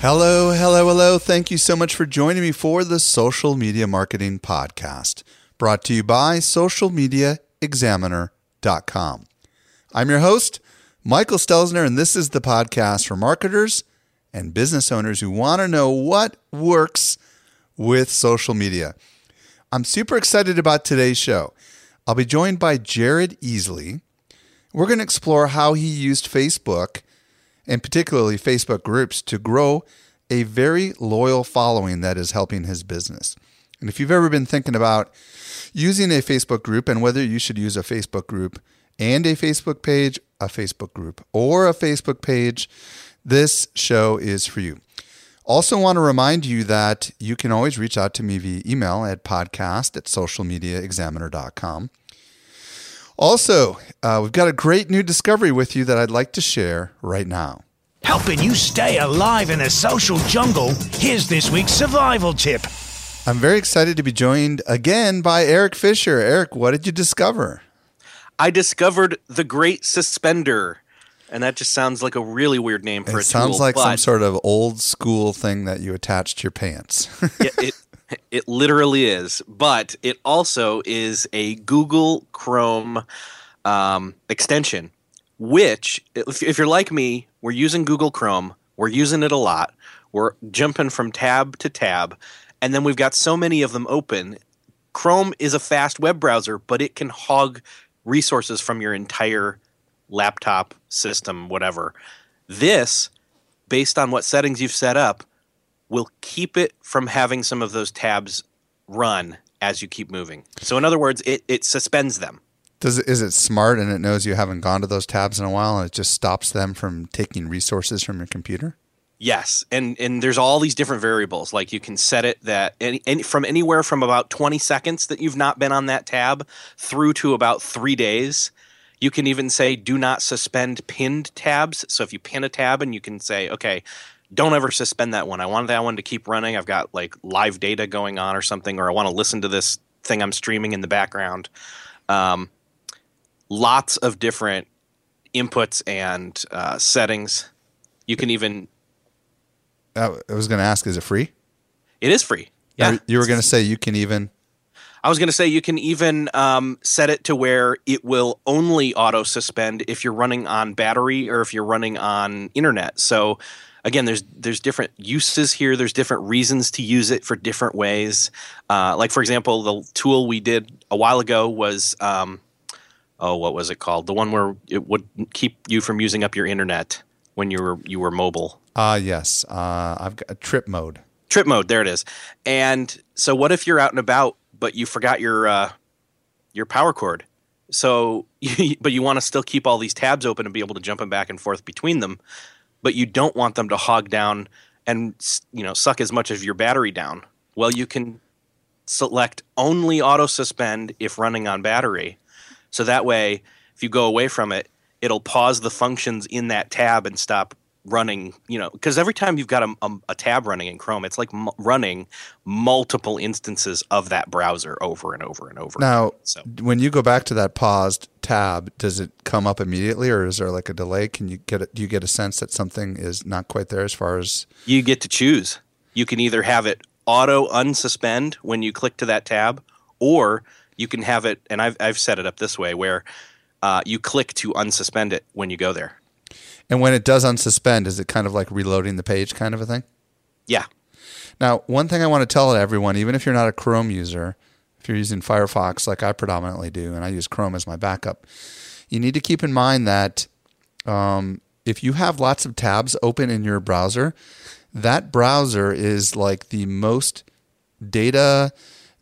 Hello, hello, hello. Thank you so much for joining me for the Social Media Marketing Podcast, brought to you by socialmediaexaminer.com. I'm your host, Michael Stelzner, and this is the podcast for marketers and business owners who want to know what works with social media. I'm super excited about today's show. I'll be joined by Jared Easley. We're going to explore how he used Facebook and particularly Facebook groups to grow a very loyal following that is helping his business. And if you've ever been thinking about using a Facebook group and whether you should use a Facebook group and a Facebook page, a Facebook group, or a Facebook page, this show is for you. Also, want to remind you that you can always reach out to me via email at podcast at socialmediaexaminer.com. Also, uh, we've got a great new discovery with you that I'd like to share right now. Helping you stay alive in a social jungle, here's this week's survival tip. I'm very excited to be joined again by Erik Fisher. Erik, what did you discover? I discovered the Great Suspender and that just sounds like a really weird name for it a sounds tool, like some sort of old school thing that you attach to your pants. it, it, it literally is, but it also is a Google Chrome um, extension. Which, if, if you're like me, we're using Google Chrome. We're using it a lot. We're jumping from tab to tab, and then we've got so many of them open. Chrome is a fast web browser, but it can hog resources from your entire laptop, system, whatever. This, based on what settings you've set up, will keep it from having some of those tabs run as you keep moving. So, in other words, it, it suspends them. Does it, is it smart and it knows you haven't gone to those tabs in a while and it just stops them from taking resources from your computer? Yes, and and there's all these different variables. Like you can set it that any, any, from anywhere from about 20 seconds that you've not been on that tab through to about three days. You can even say do not suspend pinned tabs. So if you pin a tab and you can say, okay, don't ever suspend that one. I want that one to keep running. I've got like live data going on or something, or I want to listen to this thing I'm streaming in the background. Um, lots of different inputs and uh, settings. You can even. I was going to ask, is it free? It is free. Yeah. You were going to say you can even I was going to say you can even um, set it to where it will only auto suspend if you're running on battery or if you're running on internet. So again, there's there's different uses here. There's different reasons to use it for different ways. Uh, like for example, the tool we did a while ago was. Um, oh, what was it called? The one where it would keep you from using up your internet when you were you were mobile. Ah, uh, yes. Uh, I've got a trip mode. Trip mode, there it is. And so, what if you're out and about but you forgot your uh, your power cord. So, but you want to still keep all these tabs open and be able to jump them back and forth between them, but you don't want them to hog down and you know suck as much of your battery down. Well, you can select only auto suspend if running on battery. So that way, if you go away from it, it'll pause the functions in that tab and stop running, you know, because every time you've got a, a, a, tab running in Chrome, it's like m- running multiple instances of that browser over and over and over. Now, so. when you go back to that paused tab, does it come up immediately, or is there like a delay? Can you get it? Do you get a sense that something is not quite there as far as you get to choose? You can either have it auto unsuspend when you click to that tab, or you can have it, and I've I've set it up this way where uh, you click to unsuspend it when you go there. And when it does unsuspend, is it kind of like reloading the page kind of a thing? Yeah. Now, one thing I want to tell everyone, even if you're not a Chrome user, if you're using Firefox like I predominantly do, and I use Chrome as my backup, you need to keep in mind that um, if you have lots of tabs open in your browser, that browser is like the most data,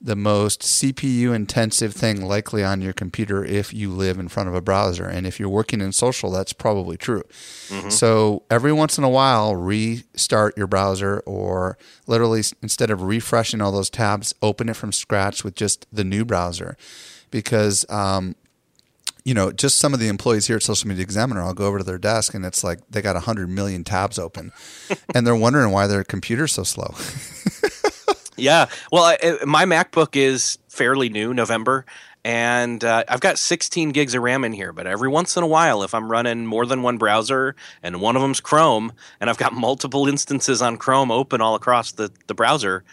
the most CPU intensive thing likely on your computer if you live in front of a browser. And if you're working in social, that's probably true. Mm-hmm. So every once in a while, restart your browser or literally instead of refreshing all those tabs, open it from scratch with just the new browser. Because um, you know, just some of the employees here at Social Media Examiner, I'll go over to their desk and it's like they got 100 million tabs open and they're wondering why their computer's so slow. yeah. Well, I, my MacBook is fairly new, November, and uh, I've got 16 gigs of RAM in here. But every once in a while, if I'm running more than one browser and one of them's Chrome, and I've got multiple instances on Chrome open all across the, the browser,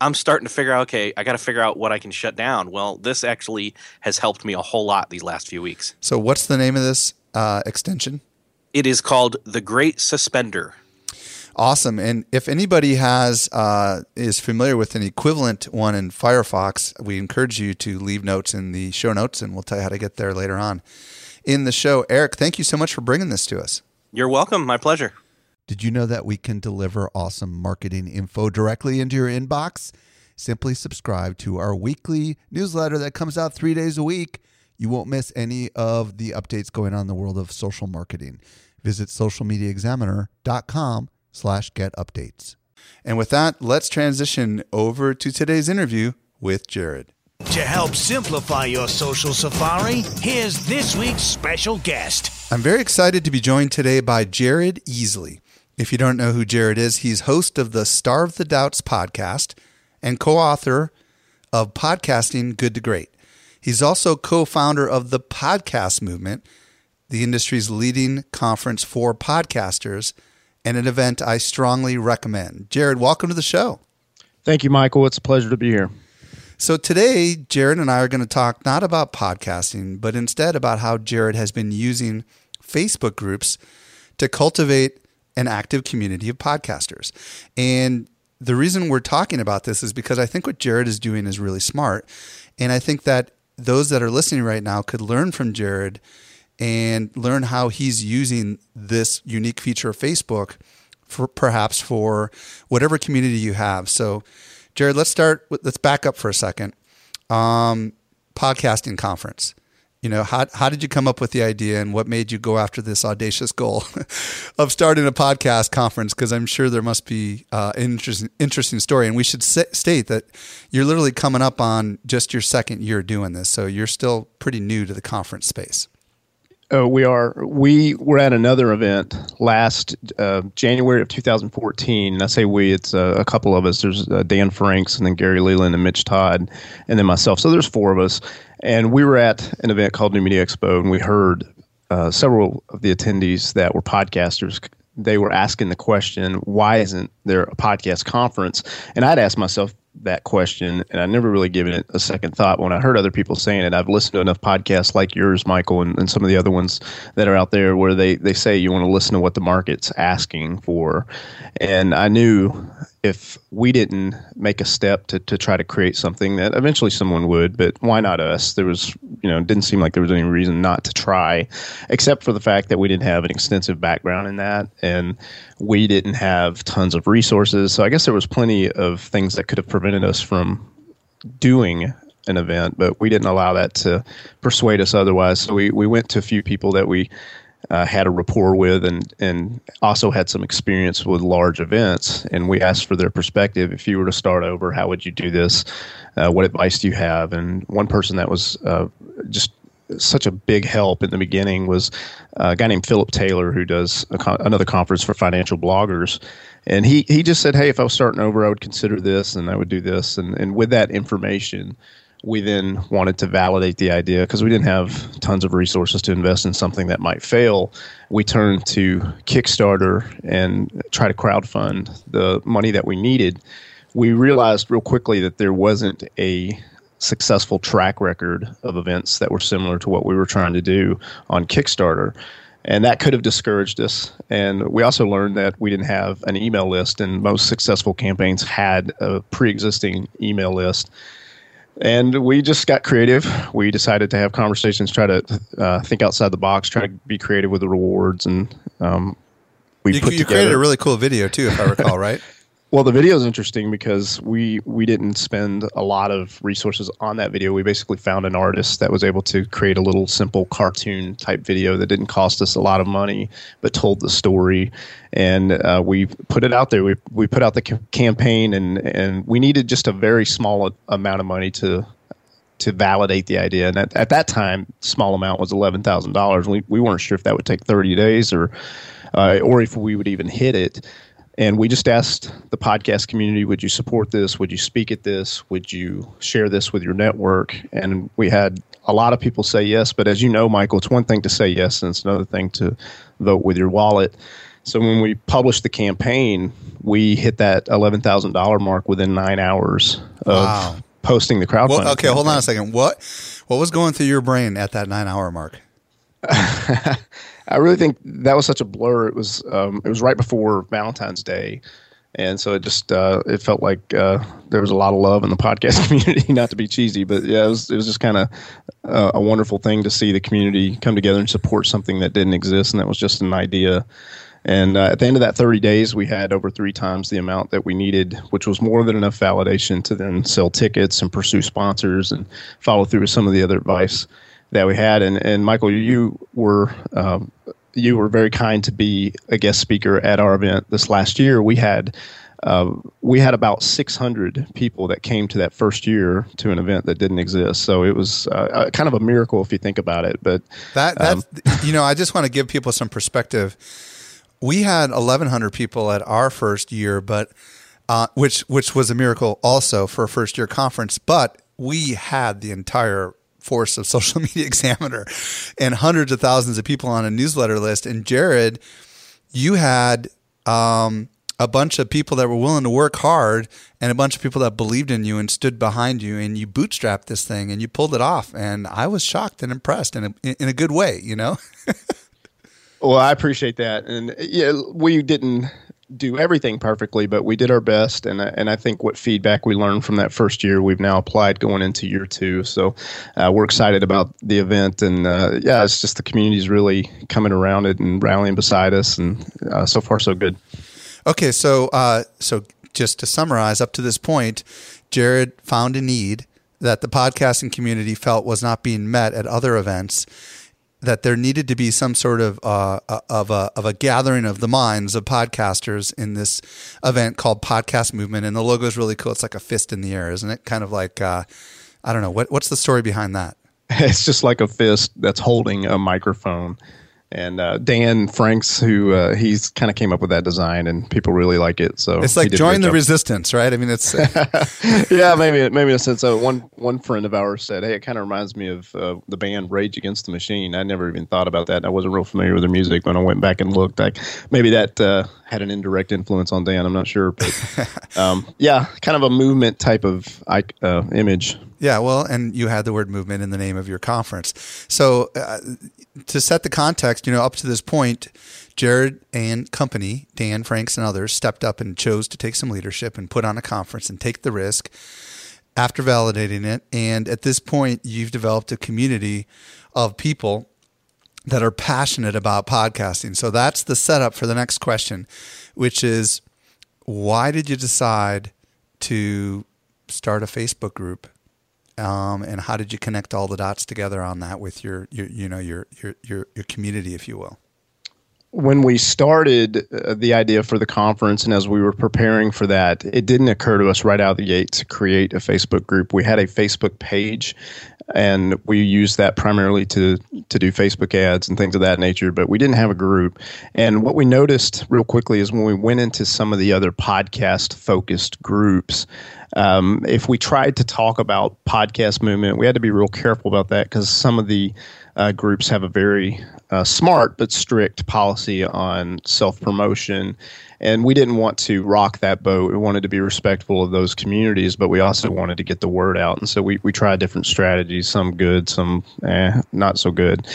I'm starting to figure out, okay, I got to figure out what I can shut down. Well, this actually has helped me a whole lot these last few weeks. So, what's the name of this uh, extension? It is called the Great Suspender. Awesome. And if anybody has uh, is familiar with an equivalent one in Firefox, we encourage you to leave notes in the show notes, and we'll tell you how to get there later on in the show. Erik, thank you so much for bringing this to us. You're welcome. My pleasure. Did you know that we can deliver awesome marketing info directly into your inbox? Simply subscribe to our weekly newsletter that comes out three days a week. You won't miss any of the updates going on in the world of social marketing. Visit socialmediaexaminer.com slash get updates. And with that, let's transition over to today's interview with Jared. To help simplify your social safari, here's this week's special guest. I'm very excited to be joined today by Jared Easley. If you don't know who Jared is, he's host of the Starve the Doubts podcast and co author of Podcasting Good to Great. He's also co founder of the Podcast Movement, the industry's leading conference for podcasters, and an event I strongly recommend. Jared, welcome to the show. Thank you, Michael. It's a pleasure to be here. So, today, Jared and I are going to talk not about podcasting, but instead about how Jared has been using Facebook groups to cultivate an active community of podcasters. And the reason we're talking about this is because I think what Jared is doing is really smart. And I think that those that are listening right now could learn from Jared and learn how he's using this unique feature of Facebook for perhaps for whatever community you have. So, Jared, let's start with, let's back up for a second. Um, podcasting conference. You know how, how did you come up with the idea and what made you go after this audacious goal of starting a podcast conference? Because i'm sure there must be uh, an interesting, interesting story. And we should state that you're literally coming up on just your second year doing this. So you're still pretty new to the conference space Oh, we are. We were at another event last uh, January of 2014. And I say we, it's uh, a couple of us. There's uh, Dan Franks and then Gary Leland and Mitch Todd and then myself. So there's four of us. And we were at an event called New Media Expo and we heard uh, several of the attendees that were podcasters. They were asking the question, why isn't there a podcast conference? And I'd ask myself, that question, and I never really given it a second thought. When I heard other people saying it, I've listened to enough podcasts like yours, Michael, and, and some of the other ones that are out there where they, they say you want to listen to what the market's asking for. And I knew if we didn't make a step to, to try to create something that eventually someone would, but why not us? There was, you know, didn't seem like there was any reason not to try, except for the fact that we didn't have an extensive background in that. And we didn't have tons of resources. So I guess there was plenty of things that could have prevented us from doing an event, but we didn't allow that to persuade us otherwise. So we, we went to a few people that we uh, had a rapport with and, and also had some experience with large events. And we asked for their perspective. If you were to start over, how would you do this? Uh, what advice do you have? And one person that was uh, just such a big help in the beginning was a guy named Philip Taylor, who does con- another conference for financial bloggers. And he, he just said, Hey, if I was starting over, I would consider this and I would do this. And, and with that information, we then wanted to validate the idea because we didn't have tons of resources to invest in something that might fail. We turned to Kickstarter and try to crowdfund the money that we needed. We realized real quickly that there wasn't a successful track record of events that were similar to what we were trying to do on Kickstarter. And that could have discouraged us. And we also learned that we didn't have an email list, and most successful campaigns had a pre existing email list and we just got creative. We decided to have conversations, try to uh, think outside the box, try to be creative with the rewards, and um, we you, put you together, created a really cool video too, if I recall, right? Well, the video is interesting because we we didn't spend a lot of resources on that video. We basically found an artist that was able to create a little simple cartoon type video that didn't cost us a lot of money, but told the story, and uh, we put it out there. We we put out the c- campaign, and and we needed just a very small amount of money to to validate the idea. And at, at that time, small amount was eleven thousand dollars. We we weren't sure if that would take thirty days or uh, or if we would even hit it. And we just asked the podcast community, would you support this? Would you speak at this? Would you share this with your network? And we had a lot of people say yes. But as you know, Michael, it's one thing to say yes, and it's another thing to vote with your wallet. So when we published the campaign, we hit that eleven thousand dollar mark within nine hours of wow. posting the crowdfunding. Well, okay, campaign. hold on a second. What what was going through your brain at that nine hour mark? I really think that was such a blur. It was um, it was right before Valentine's Day, and so it just uh, it felt like uh, there was a lot of love in the podcast community. Not to be cheesy, but yeah, it was it was just kind of uh, a wonderful thing to see the community come together and support something that didn't exist, and that was just an idea. And uh, at the end of that 30 days, we had over three times the amount that we needed, which was more than enough validation to then sell tickets and pursue sponsors and follow through with some of the other advice that we had. And and Michael, you were um, you were very kind to be a guest speaker at our event this last year. We had uh, we had about 600 people that came to that first year to an event that didn't exist. So it was uh, kind of a miracle if you think about it. But that um, you know, I just want to give people some perspective. We had 1,100 people at our first year, but uh, which which was a miracle also for a first year conference. But we had the entire force of Social Media Examiner and hundreds of thousands of people on a newsletter list. And Jared, you had um, a bunch of people that were willing to work hard and a bunch of people that believed in you and stood behind you and you bootstrapped this thing and you pulled it off. And i was shocked and impressed in a, in a good way you know? Well i appreciate that. And yeah we didn't do everything perfectly, but we did our best, and and I think what feedback we learned from that first year we've now applied going into year two. So uh, we're excited about the event, and uh, yeah, it's just the community's really coming around it and rallying beside us, and uh, so far so good. Okay, so uh, so just to summarize, up to this point, Jared found a need that the podcasting community felt was not being met at other events that there needed to be some sort of uh, uh, of a of a gathering of the minds of podcasters in this event called Podcast Movement, and the logo is really cool. It's like a fist in the air, isn't it? Kind of like uh, I don't know what what's the story behind that. It's just like a fist that's holding a microphone and uh, Dan Franks, who uh, he's kind of came up with that design, and people really like it. So it's like join the resistance, right? I mean, it's yeah, maybe maybe in a sense. Uh, one one friend of ours said, "Hey, it kind of reminds me of uh, the band Rage Against the Machine." I never even thought about that. I wasn't real familiar with their music, but I went back and looked. Like maybe that uh, had an indirect influence on Dan. I'm not sure, but um, yeah, kind of a movement type of uh, image. Yeah, well, and you had the word movement in the name of your conference. So, uh, to set the context, you know, up to this point, Jared and company, Dan Franks and others, stepped up and chose to take some leadership and put on a conference and take the risk after validating it. And at this point, you've developed a community of people that are passionate about podcasting. So that's the setup for the next question, which is why did you decide to start a Facebook group um, and how did you connect all the dots together on that with your, your you know your, your your your community if you will? When we started uh, the idea for the conference and as we were preparing for that it didn't occur to us right out of the gate to create a facebook group. We had a facebook page and we used that primarily to to do Facebook ads and things of that nature. But we didn't have a group. And what we noticed real quickly is when we went into some of the other podcast focused groups, um, if we tried to talk about podcast movement, we had to be real careful about that because some of the uh, groups have a very uh, smart but strict policy on self promotion and we didn't want to rock that boat. We wanted to be respectful of those communities, but we also wanted to get the word out. And so we, we tried different strategies, some good, some eh, not so good.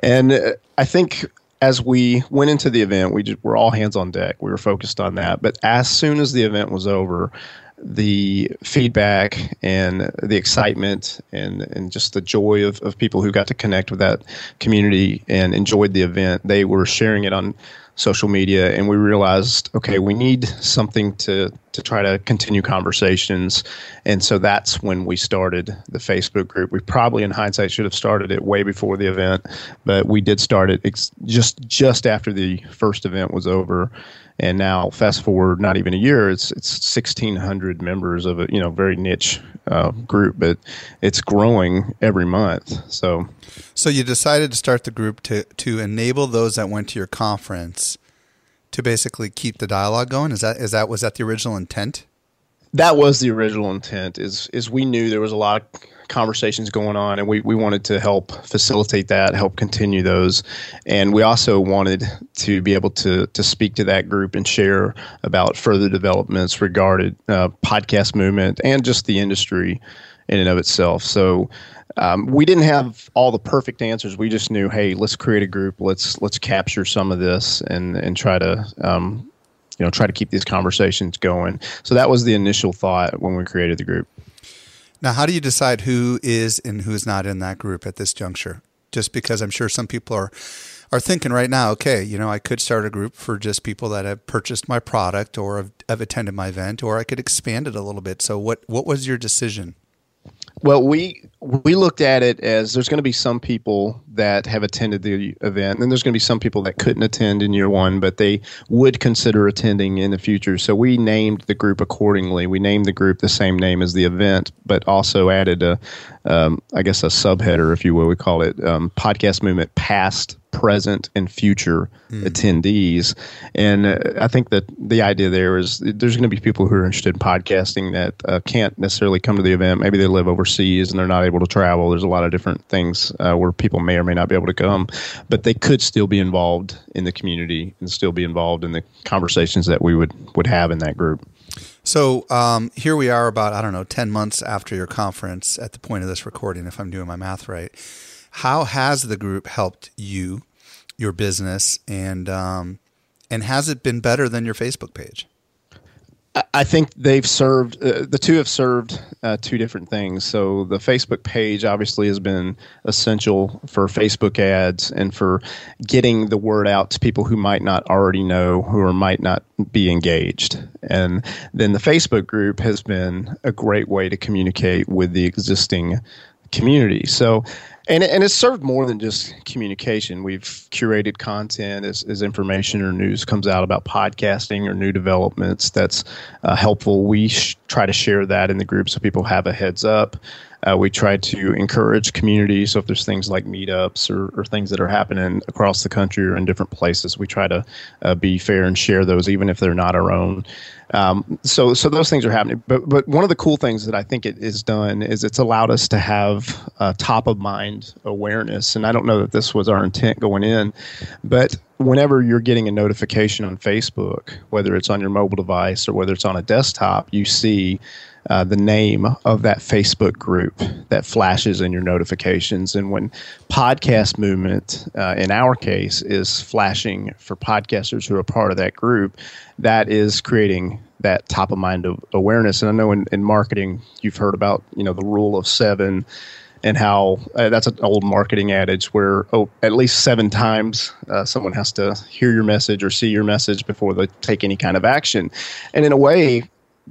And uh, I think as we went into the event, we just, were all hands on deck. We were focused on that. But as soon as the event was over, the feedback and the excitement and, and just the joy of, of people who got to connect with that community and enjoyed the event. They were sharing it on social media and we realized okay we need something to to try to continue conversations. And so that's when we started the facebook group. We probably in hindsight should have started it way before the event but we did start it ex- just just after the first event was over. And now fast forward not even a year it's it's 1600 members of a you know very niche uh, group but it's growing every month. So so you decided to start the group to to enable those that went to your conference to basically keep the dialogue going? Is that is that was that the original intent? That was the original intent is is we knew there was a lot of conversations going on and we, we wanted to help facilitate that help continue those. And we also wanted to be able to to speak to that group and share about further developments regarding uh, podcast movement and just the industry in and of itself so um, we didn't have all the perfect answers we just knew hey let's create a group let's let's capture some of this and and try to um, you know try to keep these conversations going so that was the initial thought when we created the group now, how do you decide who is and who is not in that group at this juncture? Just because I'm sure some people are are thinking right now, okay, you know, I could start a group for just people that have purchased my product or have, have attended my event, or I could expand it a little bit. So, what what was your decision? Well, we we looked at it as there's going to be some people that have attended the event, and there's going to be some people that couldn't attend in year one, but they would consider attending in the future. So we named the group accordingly. We named the group the same name as the event, but also added a, um, I guess, a subheader, if you will. We call it um, Podcast Movement Past present and future mm. attendees. And uh, I think that the idea there is there's going to be people who are interested in podcasting that uh, can't necessarily come to the event. Maybe they live overseas and they're not able to travel. There's a lot of different things uh, where people may or may not be able to come, but they could still be involved in the community and still be involved in the conversations that we would, would have in that group. So um, here we are, about I don't know, ten months after your conference. At the point of this recording, if I'm doing my math right, how has the group helped you, your business, and um, and has it been better than your Facebook page? I think they've served uh, the two have served uh, two different things. So the Facebook page obviously has been essential for Facebook ads and for getting the word out to people who might not already know who or might not be engaged. And then the Facebook group has been a great way to communicate with the existing community. So and and it's served more than just communication. We've curated content as, as information or news comes out about podcasting or new developments that's uh, helpful. We sh- try to share that in the group so people have a heads up. Uh, we try to encourage community. So if there's things like meetups or, or, things that are happening across the country or in different places, we try to uh, be fair and share those, even if they're not our own. Um, so so those things are happening. But but one of the cool things that I think it is done is it's allowed us to have top of mind awareness. And I don't know that this was our intent going in, but whenever you're getting a notification on Facebook, whether it's on your mobile device or whether it's on a desktop, you see uh, the name of that Facebook group that flashes in your notifications. And when Podcast Movement, uh, in our case, is flashing for podcasters who are part of that group, that is creating that top of mind awareness. And I know in, in marketing, you've heard about you know the rule of seven and how uh, that's an old marketing adage where oh, at least seven times uh, someone has to hear your message or see your message before they take any kind of action. And in a way,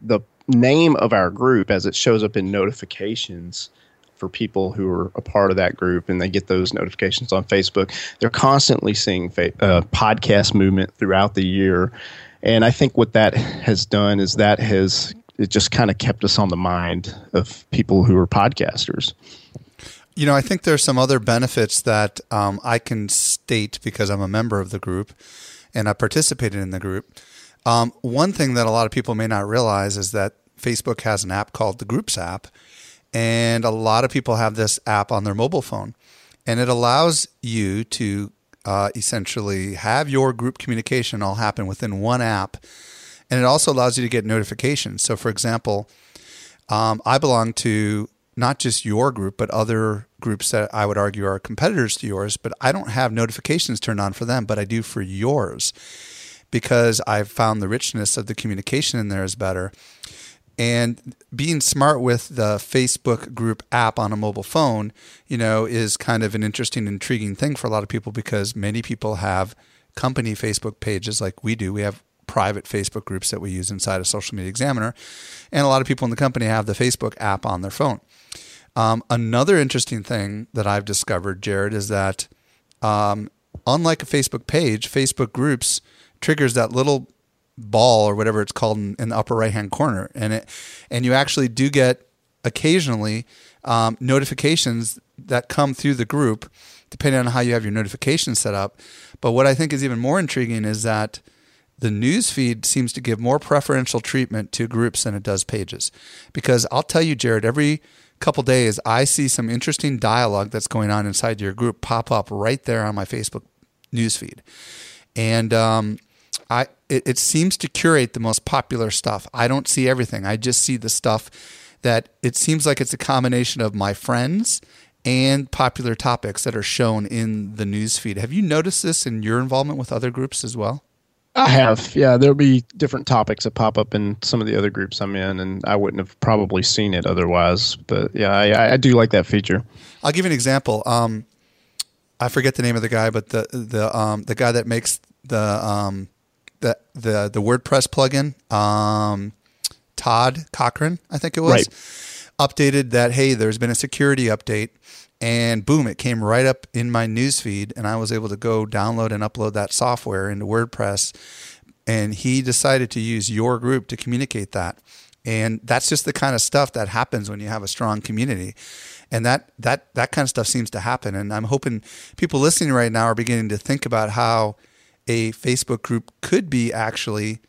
the name of our group as it shows up in notifications for people who are a part of that group and they get those notifications on Facebook. They're constantly seeing fa- uh, podcast movement throughout the year. And I think what that has done is that has it just kind of kept us on the mind of people who are podcasters. You know, I think there's some other benefits that um, I can state because I'm a member of the group and I participated in the group. Um, one thing that a lot of people may not realize is that Facebook has an app called the Groups app, and a lot of people have this app on their mobile phone, and it allows you to uh, essentially have your group communication all happen within one app, and it also allows you to get notifications. So, for example, um, I belong to not just your group, but other groups that I would argue are competitors to yours, but I don't have notifications turned on for them, but I do for yours because I've found the richness of the communication in there is better. And being smart with the Facebook group app on a mobile phone, you know, is kind of an interesting, intriguing thing for a lot of people because many people have company Facebook pages like we do. We have private Facebook groups that we use inside of Social Media Examiner. And a lot of people in the company have the Facebook app on their phone. Um, another interesting thing that I've discovered, Jared, is that um, unlike a Facebook page, Facebook groups triggers that little ball or whatever it's called in, in the upper right hand corner, and it and you actually do get occasionally um, notifications that come through the group, depending on how you have your notifications set up. But what I think is even more intriguing is that the news feed seems to give more preferential treatment to groups than it does pages. Because I'll tell you, Jared, every couple days I see some interesting dialogue that's going on inside your group pop up right there on my Facebook news feed. And um, I it, it seems to curate the most popular stuff. I don't see everything. I just see the stuff that it seems like it's a combination of my friends and popular topics that are shown in the news feed. Have you noticed this in your involvement with other groups as well? I have, yeah. There'll be different topics that pop up in some of the other groups I'm in, and I wouldn't have probably seen it otherwise. But yeah, I, I do like that feature. I'll give you an example. Um, I forget the name of the guy, but the the um, the guy that makes the um, the the the WordPress plugin, um, Todd Cochrane, I think it was, Right. updated that hey, there's been a security update, and boom, it came right up in my newsfeed, and I was able to go download and upload that software into WordPress. And he decided to use your group to communicate that. And that's just the kind of stuff that happens when you have a strong community. And that that that kind of stuff seems to happen. And I'm hoping people listening right now are beginning to think about how a Facebook group could be actually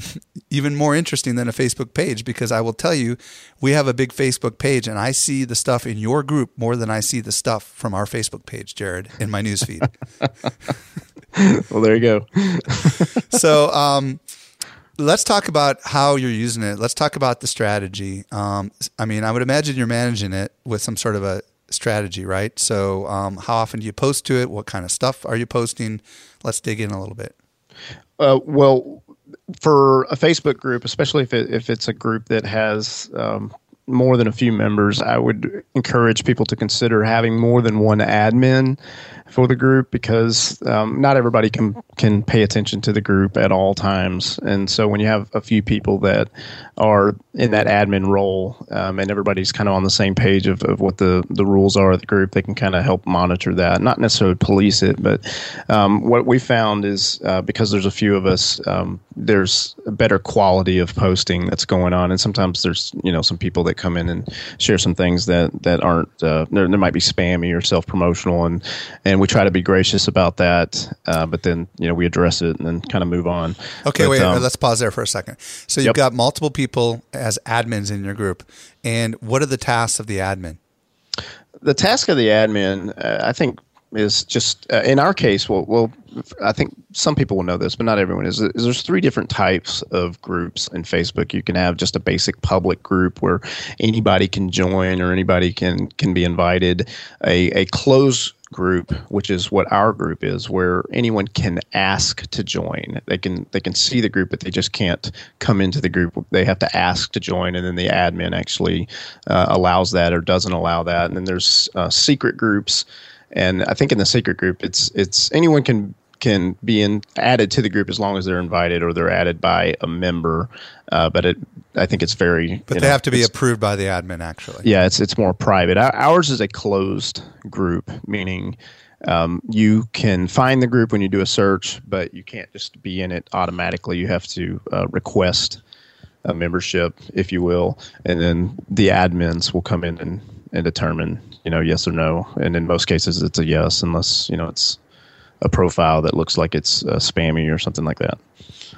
even more interesting than a Facebook page because I will tell you, we have a big Facebook page and I see the stuff in your group more than I see the stuff from our Facebook page, Jared, in my newsfeed. Well, there you go. so um, let's talk about how you're using it. Let's talk about the strategy. Um, I mean, I would imagine you're managing it with some sort of a strategy, right? So um, how often do you post to it? What kind of stuff are you posting? Let's dig in a little bit. Uh, well, for a Facebook group, especially if it, if it's a group that has um, more than a few members, I would encourage people to consider having more than one admin for the group because um, not everybody can can pay attention to the group at all times, and so when you have a few people that are in that admin role um, and everybody's kind of on the same page of, of what the, the rules are of the group, they can kind of help monitor that. Not necessarily police it, but um, what we found is uh, because there's a few of us, um, there's a better quality of posting that's going on, and sometimes there's you know some people that come in and share some things that that aren't uh, there, there might be spammy or self promotional, and and we try to be gracious about that, uh, but then you know we address it and then kind of move on. Okay, But, wait, um, let's pause there for a second. So you've Yep. got multiple people as admins in your group. And what are the tasks of the admin? the task of the admin, uh, I think, is just uh, in our case. Well, well, I think some people will know this, but not everyone is. is There's three different types of groups in Facebook. You can have just a basic public group where anybody can join or anybody can can be invited. A a closed group, which is what our group is, where anyone can ask to join. They can they can see the group, but they just can't come into the group. They have to ask to join, and then the admin actually uh, allows that or doesn't allow that. And then there's uh, secret groups, and I think in the secret group, it's it's anyone can can be in added to the group as long as they're invited or they're added by a member. Uh, but it, I think it's very. But they know, have to be approved by the admin, actually. yeah, it's it's more private. Ours is a closed group, meaning um, you can find the group when you do a search, but you can't just be in it automatically. You have to uh, request a membership, if you will, and then the admins will come in and, and determine, you know, yes or no. And in most cases, it's a yes, unless you know it's a profile that looks like it's uh, spammy or something like that.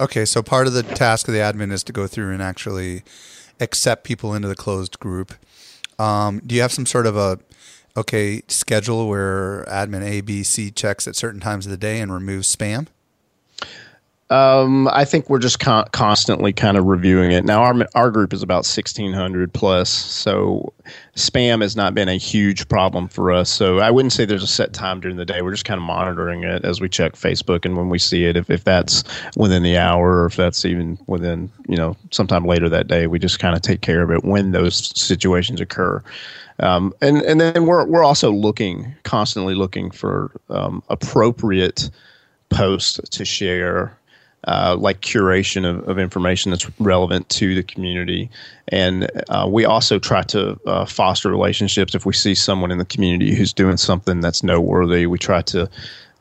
Okay, so part of the task of the admin is to go through and actually accept people into the closed group. Um, do you have some sort of a okay schedule where admin A, B, C checks at certain times of the day and removes spam? Um, I think we're just con- constantly kind of reviewing it. Now, our our group is about sixteen hundred plus, so spam has not been a huge problem for us. So I wouldn't say there's a set time during the day. We're just kind of monitoring it as we check Facebook, and when we see it, if if that's within the hour, or if that's even within you know sometime later that day, we just kind of take care of it when those situations occur. Um, and and then we're we're also looking constantly looking for um, appropriate posts to share uh, like curation of, of information that's relevant to the community. And uh, we also try to uh, foster relationships. If we see someone in the community who's doing something that's noteworthy, we try to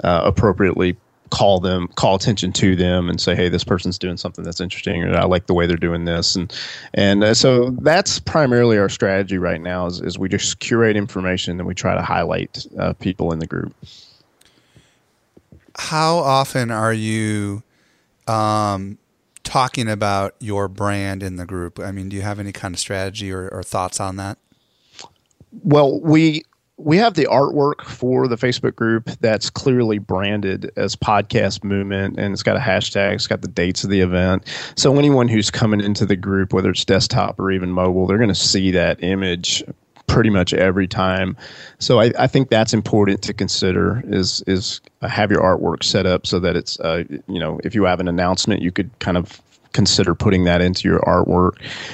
uh, appropriately call them, call attention to them, and say, "Hey, this person's doing something that's interesting, or I like the way they're doing this." And and uh, so that's primarily our strategy right now. Is, is we just curate information and we try to highlight uh, people in the group. How often are you? Um, talking about your brand in the group? I mean, do you have any kind of strategy or, or thoughts on that? Well, we we have the artwork for the Facebook group that's clearly branded as podcast movement and it's got a hashtag, it's got the dates of the event. So anyone who's coming into the group, whether it's desktop or even mobile, they're going to see that image pretty much every time. So I, I, think that's important to consider is is have your artwork set up so that it's uh, you know if you have an announcement you could kind of consider putting that into your artwork,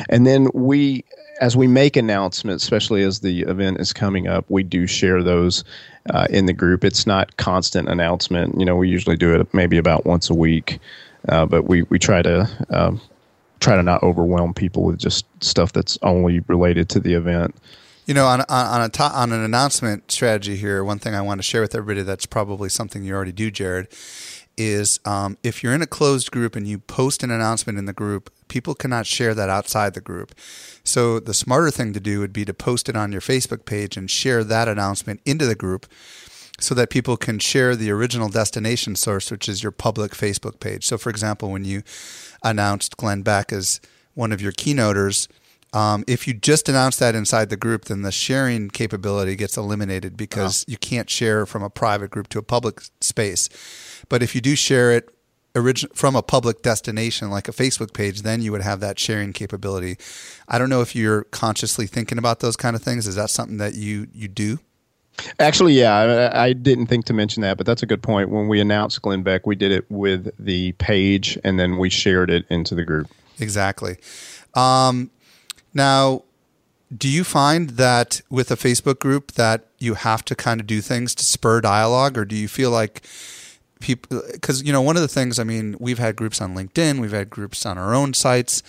and then we as we make announcements, especially as the event is coming up, we do share those uh, in the group. It's not constant announcement. You know, we usually do it maybe about once a week, uh, but we we try to. Um, try to not overwhelm people with just stuff that's only related to the event. You know, on on a to- on an announcement strategy here, one thing I want to share with everybody that's probably something you already do, Jared, is um, if you're in a closed group and you post an announcement in the group, people cannot share that outside the group. So the smarter thing to do would be to post it on your Facebook page and share that announcement into the group so that people can share the original destination source, which is your public Facebook page. So, for example, when you announced Glenn Beck as one of your keynoters, um, if you just announce that inside the group, then the sharing capability gets eliminated because oh. you can't share from a private group to a public space. But if you do share it origin- from a public destination like a Facebook page, then you would have that sharing capability. I don't know if you're consciously thinking about those kind of things. Is that something that you you do? Actually, yeah, I, I, didn't think to mention that, but that's a good point. When we announced Glenn Beck, we did it with the page, and then we shared it into the group. Exactly. Um, now, do you find that with a Facebook group that you have to kind of do things to spur dialogue, or do you feel like people? Because you know, one of the things I mean, we've had groups on LinkedIn, we've had groups on our own sites.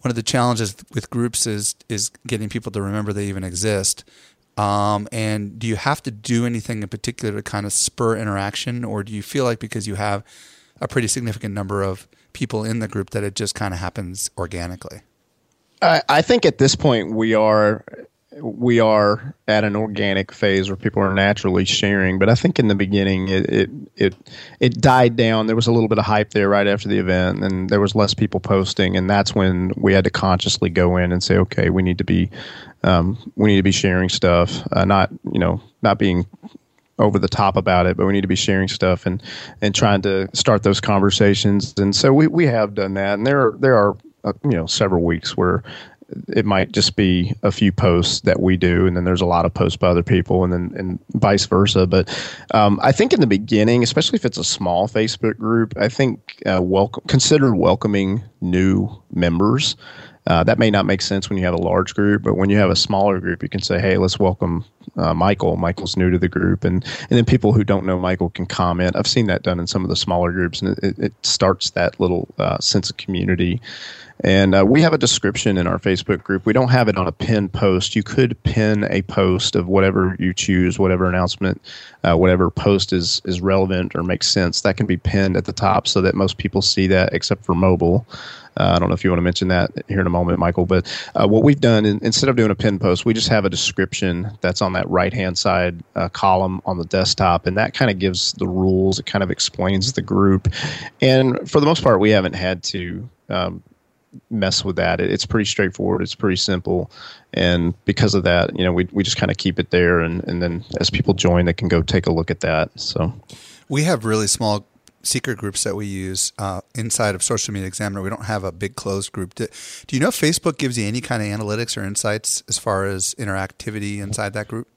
One of the challenges with groups is is getting people to remember they even exist. Um, and do you have to do anything in particular to kind of spur interaction, or do you feel like because you have a pretty significant number of people in the group that it just kind of happens organically? I, think at this point we are we are at an organic phase where people are naturally sharing. But I think in the beginning it, it it it, died down. There was a little bit of hype there right after the event, and there was less people posting, and that's when we had to consciously go in and say, okay, we need to be um, we need to be sharing stuff, uh, not you know not being over the top about it, but we need to be sharing stuff and and trying to start those conversations. And so we, we have done that, and there are, there are uh, you know several weeks where it might just be a few posts that we do, and then there's a lot of posts by other people, and then and vice versa. But um, I think in the beginning, especially if it's a small Facebook group, I think uh, welcome consider welcoming new members. Uh, that may not make sense when you have a large group, but when you have a smaller group, you can say, "Hey, let's welcome uh, Michael. Michael's new to the group," and and then people who don't know Michael can comment. I've seen that done in some of the smaller groups, and it, it starts that little uh, sense of community. And uh, we have a description in our Facebook group. We don't have it on a pin post. You could pin a post of whatever you choose, whatever announcement, uh, whatever post is is relevant or makes sense. That can be pinned at the top so that most people see that, except for mobile. Uh, I don't know if you want to mention that here in a moment, Michael. But uh, what we've done, in, instead of doing a pin post, we just have a description that's on that right hand side uh, column on the desktop. And that kind of gives the rules, it kind of explains the group. And for the most part, we haven't had to. Um, mess with that. It, it's pretty straightforward. It's pretty simple, and because of that, you know, we we just kind of keep it there, and and then as people join, they can go take a look at that. So we have really small secret groups that we use uh, inside of Social Media Examiner. We don't have a big closed group. Do, do you know if Facebook gives you any kind of analytics or insights as far as interactivity inside that group?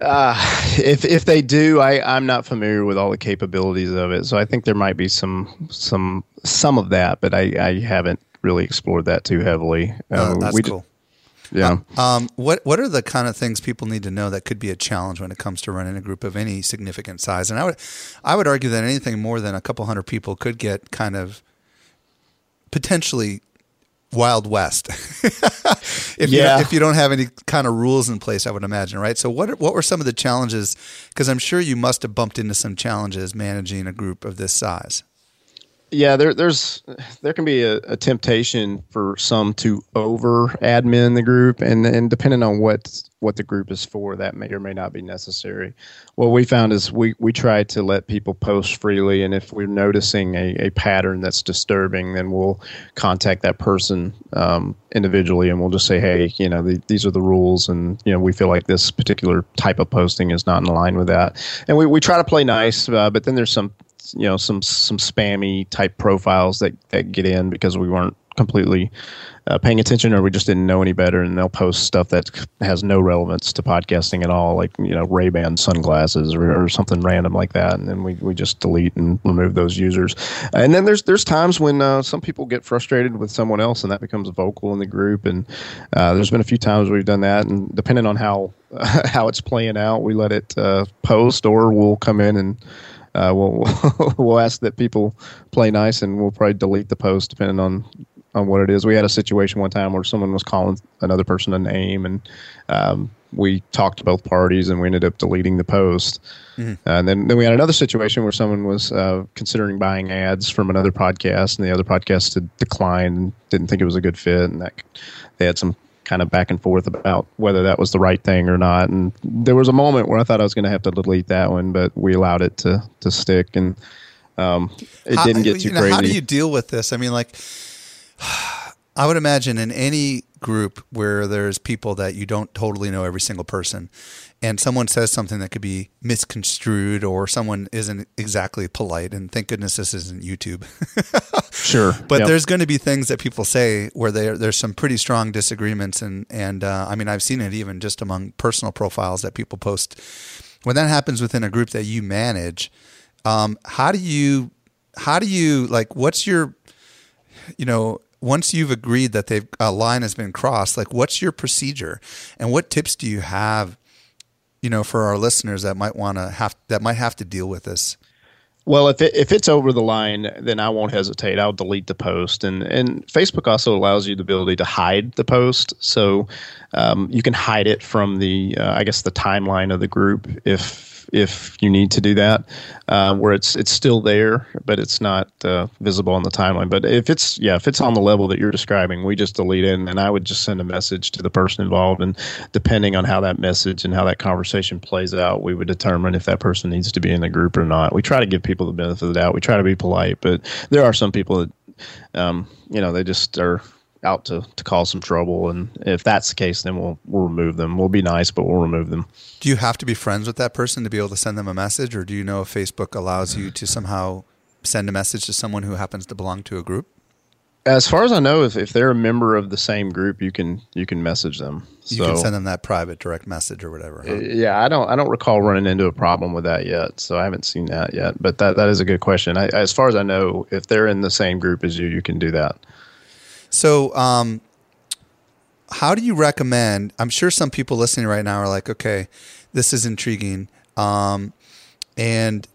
Uh, if if they do, I I'm not familiar with all the capabilities of it, so I think there might be some some some of that, but I I haven't really explored that too heavily. Uh, that's we, cool. Yeah. Um, what what are the kind of things people need to know that could be a challenge when it comes to running a group of any significant size? And I would I would argue that anything more than a couple hundred people could get kind of potentially wild west if Yeah. you if you don't have any kind of rules in place. I would imagine, right? So what what were some of the challenges? Because I'm sure you must have bumped into some challenges managing a group of this size. Yeah, there, there's there can be a, a temptation for some to over admin the group, and and depending on what what the group is for, that may or may not be necessary. What we found is we we try to let people post freely, and if we're noticing a, a pattern that's disturbing, then we'll contact that person um, individually, and we'll just say, hey, you know, the, these are the rules, and you know, we feel like this particular type of posting is not in line with that, and we we try to play nice, uh, but then there's some you know some some spammy type profiles that that get in because we weren't completely uh, paying attention or we just didn't know any better. And they'll post stuff that has no relevance to podcasting at all like you know ray-ban sunglasses or, or something random like that. And then we, we just delete and remove those users. And then there's there's times when uh, some people get frustrated with someone else and that becomes vocal in the group. And uh, there's been a few times we've done that. And depending on how how it's playing out we let it uh, post or we'll come in and uh, we'll we'll ask that people play nice, and we'll probably delete the post depending on on what it is. We had a situation one time where someone was calling another person a name, and um, we talked to both parties, and we ended up deleting the post. Uh, and then then we had another situation where someone was uh, considering buying ads from another podcast, and the other podcast had declined and didn't think it was a good fit, and that they had some kind of back and forth about whether that was the right thing or not. And there was a moment where I thought I was going to have to delete that one, but we allowed it to to stick, and um, it How- didn't get too you know, crazy. How do you deal with this? I mean, like, I would imagine in any group where there's people that you don't totally know every single person, and someone says something that could be misconstrued, or someone isn't exactly polite, and thank goodness this isn't YouTube. sure, But Yep. there's going to be things that people say where there there's some pretty strong disagreements, and and uh, I mean I've seen it even just among personal profiles that people post. When that happens within a group that you manage, um, how do you how do you like what's your you know once you've agreed that they've a line has been crossed, like what's your procedure, and what tips do you have? You know, for our listeners that might want to have that might have to deal with this. Well, if it, if it's over the line, then I won't hesitate. I'll delete the post, and and Facebook also allows you the ability to hide the post, so um, you can hide it from the uh, I guess the timeline of the group if if you need to do that, uh, where it's it's still there, but it's not uh, visible on the timeline. But if it's yeah, if it's on the level that you're describing, we just delete it, and I would just send a message to the person involved, and depending on how that message and how that conversation plays out, we would determine if that person needs to be in the group or not. We try to give people the benefit of the doubt. We try to be polite, but there are some people that um, you know they just are out to, to cause some trouble and if that's the case then we'll we'll remove them we'll be nice but we'll remove them Do you have to be friends with that person to be able to send them a message, or do you know if Facebook allows you to somehow send a message to someone who happens to belong to a group? As far as I know, if, if they're a member of the same group, you can you can message them. You can send them that private direct message or whatever. huh? Uh, yeah, I don't I don't recall running into a problem with that yet, so I haven't seen that yet. But that that is a good question. I, as far as I know, if they're in the same group as you, you can do that. So, um, how do you recommend? I'm sure some people listening right now are like, okay, this is intriguing, um, and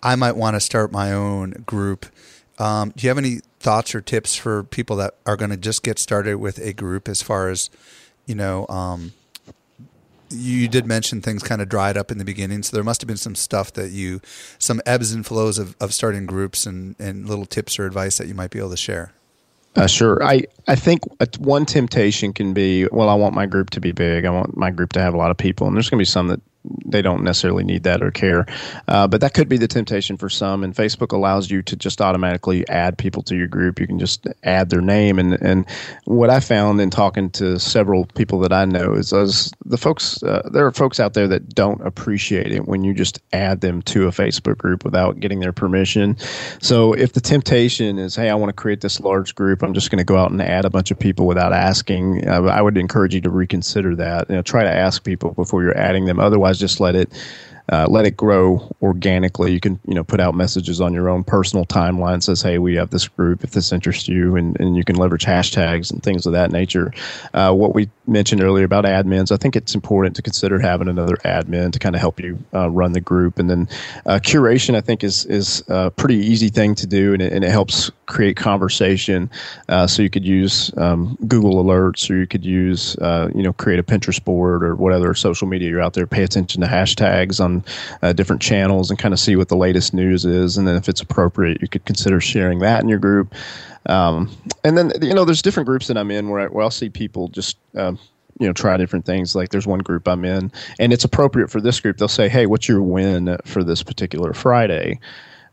I might want to start my own group. Um, do you have any thoughts or tips for people that are going to just get started with a group as far as, you know, um, you did mention things kind of dried up in the beginning, so there must have been some stuff that you, some ebbs and flows of, of starting groups and, and little tips or advice that you might be able to share. Uh, sure. I, I think one temptation can be, well, I want my group to be big. I want my group to have a lot of people. And there's going to be some that they don't necessarily need that or care. Uh, but that could be the temptation for some. And Facebook allows you to just automatically add people to your group. You can just add their name. And, and what I found in talking to several people that I know is, the folks, uh, there are folks out there that don't appreciate it when you just add them to a Facebook group without getting their permission. So if the temptation is, hey, I want to create this large group, I'm just going to go out and add a bunch of people without asking, uh, I would encourage you to reconsider that. You know, try to ask people before you're adding them. Otherwise, just let it uh, let it grow organically. You can you know put out messages on your own personal timeline says, hey, we have this group if this interests you, and, and you can leverage hashtags and things of that nature. Uh, what we mentioned earlier about admins, I think it's important to consider having another admin to kind of help you uh, run the group, and then uh, curation I think is is a pretty easy thing to do, and it, and it helps create conversation. Uh, so you could use um, Google Alerts, or you could use uh, you know create a Pinterest board or whatever social media you're out there. Pay attention to hashtags on uh, different channels and kind of see what the latest news is. And then if it's appropriate, you could consider sharing that in your group. Um, and then, you know, there's different groups that I'm in where, I, where I'll see people just, um, you know, try different things. Like there's one group I'm in, and it's appropriate for this group. They'll say, "Hey, what's your win for this particular Friday?"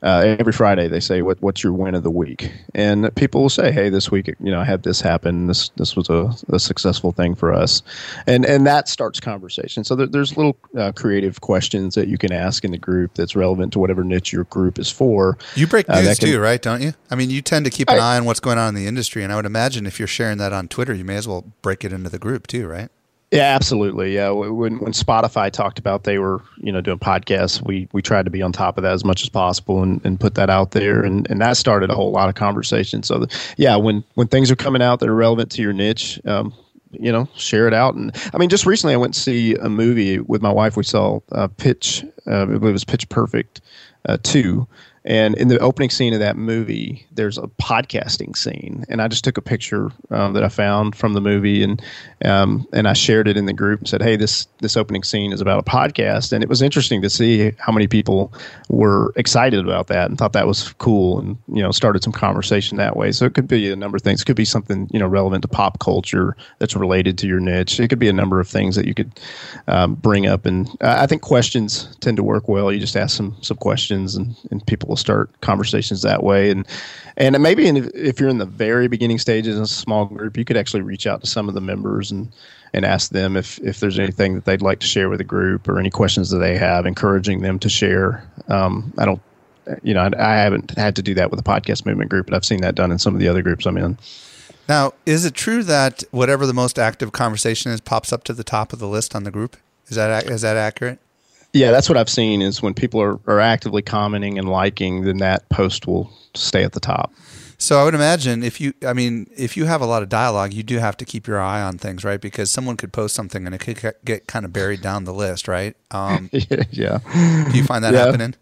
Uh, every Friday they say what what's your win of the week, and people will say, hey, this week you know I had this happen. This this was a, a successful thing for us, and and that starts conversation. So there, there's little uh, creative questions that you can ask in the group that's relevant to whatever niche your group is for. You break uh, news can, too, right? Don't you? I mean, you tend to keep an I, eye on what's going on in the industry, and I would imagine if you're sharing that on Twitter, you may as well break it into the group too, right? Yeah, absolutely. Yeah, when when Spotify talked about they were you know doing podcasts, we we tried to be on top of that as much as possible and, and put that out there, and, and that started a whole lot of conversation. So the, yeah, when when things are coming out that are relevant to your niche, um, you know, share it out. And I mean, just recently I went to see a movie with my wife. We saw uh, Pitch. Uh, I believe it was Pitch Perfect uh, two and in the opening scene of that movie, there's a podcasting scene, and I just took a picture um, that I found from the movie, and um, and I shared it in the group and said, "Hey, this this opening scene is about a podcast," and it was interesting to see how many people were excited about that and thought that was cool, and you know, started some conversation that way. So it could be a number of things. It could be something you know relevant to pop culture that's related to your niche. It could be a number of things that you could um, bring up, and I think questions tend to work well. You just ask some some questions, and and people will start conversations that way. And and maybe in, if you're in the very beginning stages in a small group, you could actually reach out to some of the members and and ask them if if there's anything that they'd like to share with the group or any questions that they have, encouraging them to share. Um, I don't, you know, I, I haven't had to do that with the podcast movement group, but I've seen that done in some of the other groups I'm in. Now, is it true that whatever the most active conversation is pops up to the top of the list on the group? Is that is that accurate? Yeah, that's what I've seen is when people are, are actively commenting and liking, then that post will stay at the top. So I would imagine if you, I mean, if you have a lot of dialogue, you do have to keep your eye on things, right? Because someone could post something and it could get kind of buried down the list, right? Um, yeah. Do you find that yeah. happening?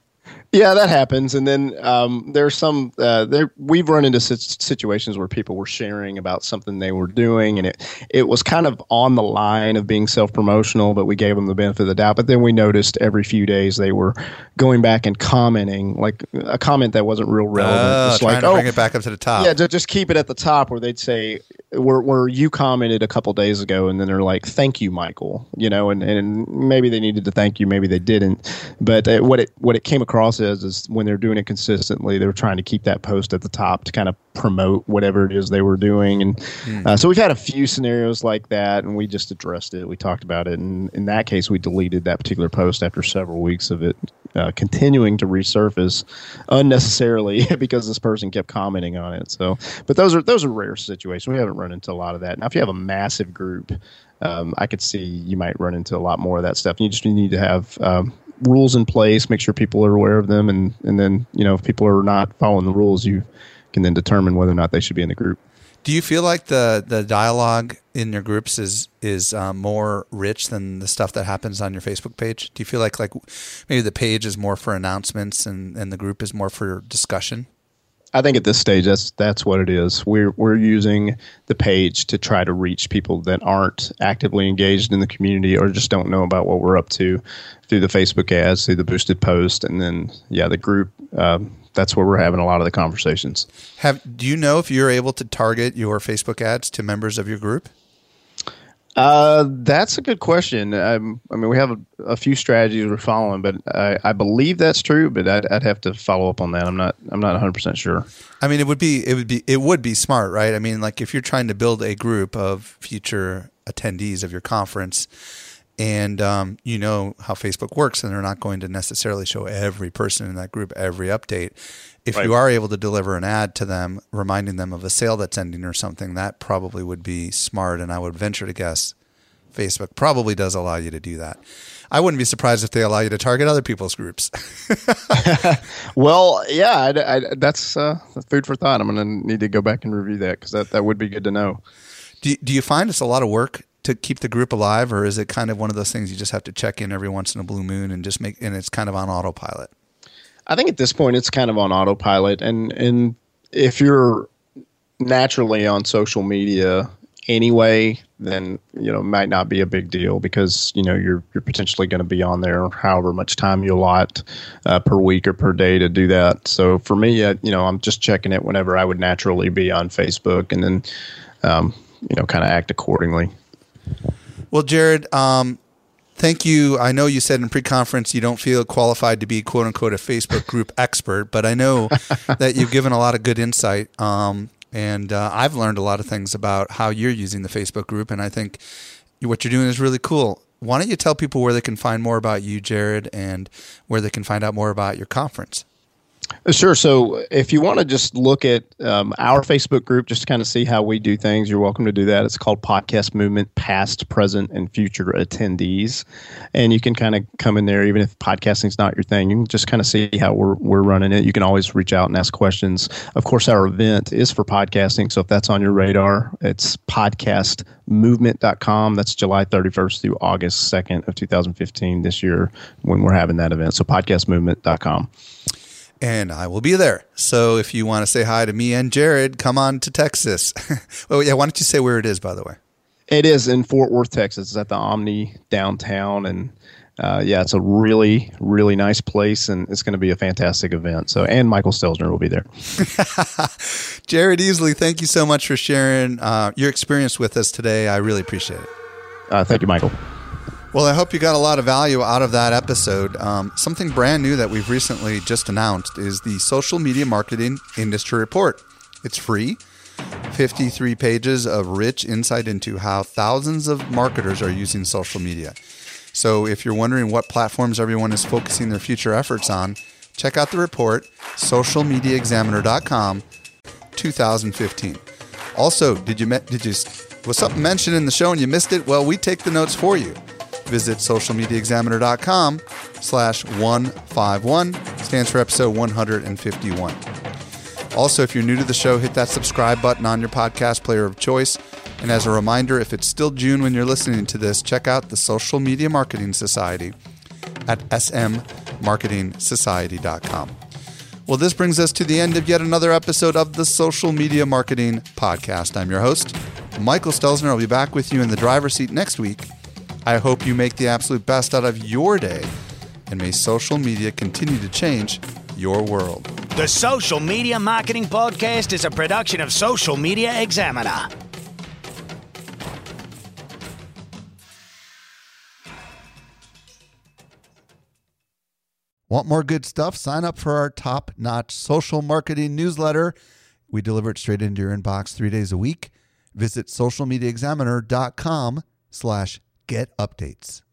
Yeah, that happens, and then um, there's some. Uh, there we've run into situations where people were sharing about something they were doing, and it it was kind of on the line of being self promotional, but we gave them the benefit of the doubt. But then we noticed every few days they were going back and commenting, like a comment that wasn't real relevant. Uh, just like, oh, bring it back up to the top. Yeah, just keep it at the top, where they'd say, where where you commented a couple days ago, and then they're like, "Thank you, Michael," you know, and and maybe they needed to thank you, maybe they didn't, but uh, what it what it came across is is when they're doing it consistently, they're trying to keep that post at the top to kind of promote whatever it is they were doing. And mm. uh, so we've had a few scenarios like that, and we just addressed it. We talked about it, and in that case, we deleted that particular post after several weeks of it uh, continuing to resurface unnecessarily because this person kept commenting on it. So, but those are those are rare situations. We haven't run into a lot of that. Now, if you have a massive group. Um, I could see you might run into a lot more of that stuff. You just need to have um, rules in place, make sure people are aware of them, and and then you know if people are not following the rules, you can then determine whether or not they should be in the group. Do you feel like the the dialogue in your groups is is um, more rich than the stuff that happens on your Facebook page? Do you feel like like maybe the page is more for announcements and and the group is more for discussion? I think at this stage, that's that's what it is. We're we're using the page to try to reach people that aren't actively engaged in the community or just don't know about what we're up to through the Facebook ads, through the boosted post, and then yeah, the group. Um, that's where we're having a lot of the conversations. Have do you know if you're able to target your Facebook ads to members of your group? Uh, that's a good question. Um, I mean, we have a, a, few strategies we're following, but I, I believe that's true. But I'd, I'd, have to follow up on that. I'm not. I'm not 100 percent sure. I mean, it would be. It would be. It would be smart, right? I mean, like if you're trying to build a group of future attendees of your conference, and um, you know how Facebook works, and they're not going to necessarily show every person in that group every update. If right. you are able to deliver an ad to them, reminding them of a sale that's ending or something, that probably would be smart. And I would venture to guess Facebook probably does allow you to do that. I wouldn't be surprised if they allow you to target other people's groups. well, yeah, I, I, that's uh, food for thought. I'm going to need to go back and review that because that, that would be good to know. Do, do you find it's a lot of work to keep the group alive, or is it kind of one of those things you just have to check in every once in a blue moon and just make and it's kind of on autopilot? I think at this point it's kind of on autopilot, and and if you're naturally on social media anyway, then you know might not be a big deal because you know you're you're potentially going to be on there however much time you allot uh, per week or per day to do that. So for me, uh, you know, I'm just checking it whenever I would naturally be on Facebook, and then um, you know kind of act accordingly. Well, Jared, um, thank you. I know you said in pre-conference you don't feel qualified to be "quote unquote" a Facebook group expert, but I know that you've given a lot of good insight. Um, and uh, I've learned a lot of things about how you're using the Facebook group, and I think what you're doing is really cool. Why don't you tell people where they can find more about you, Jared, and where they can find out more about your conference? Sure. So if you want to just look at um, our Facebook group, just to kind of see how we do things, you're welcome to do that. It's called Podcast Movement Past, Present, and Future Attendees. And you can kind of come in there, even if podcasting's not your thing, you can just kind of see how we're, we're running it. You can always reach out and ask questions. Of course, our event is for podcasting. So if that's on your radar, it's podcastmovement.com. That's July 31st through August 2nd of 2015 this year when we're having that event. So podcastmovement.com and I will be there. So if you want to say hi to me and Jared, come on to Texas. oh yeah, why don't you say where it is, by the way? It is in Fort Worth, Texas. It's at the Omni downtown, and uh, yeah, it's a really, really nice place, and it's going to be a fantastic event. So, and Michael Stelzner will be there. Jared Easley, thank you so much for sharing uh, your experience with us today. I really appreciate it. Uh, thank you, Michael. Well, I hope you got a lot of value out of that episode. Um, something brand new that we've recently just announced is the Social Media Marketing Industry Report. It's free, 53 pages of rich insight into how thousands of marketers are using social media. So, if you're wondering what platforms everyone is focusing their future efforts on, check out the report, socialmediaexaminer.com 2015. Also, did you did you was something mentioned in the show and you missed it? Well, we take the notes for you visit socialmediaexaminer.com slash 151 stands for episode 151 also if you're new to the show hit that subscribe button on your podcast player of choice. And as a reminder if it's still june when you're listening to this check out the social media marketing society at smmarketingsociety.com well this brings us to the end of yet another episode of the social media marketing podcast. I'm your host michael stelzner. I'll be back with you in the driver's seat next week I hope you make the absolute best out of your day, and may social media continue to change your world. The Social Media Marketing Podcast is a production of Social Media Examiner. Want more good stuff? Sign up for our top notch social marketing newsletter. We deliver it straight into your inbox three days a week. Visit socialmediaexaminer.com slash get updates.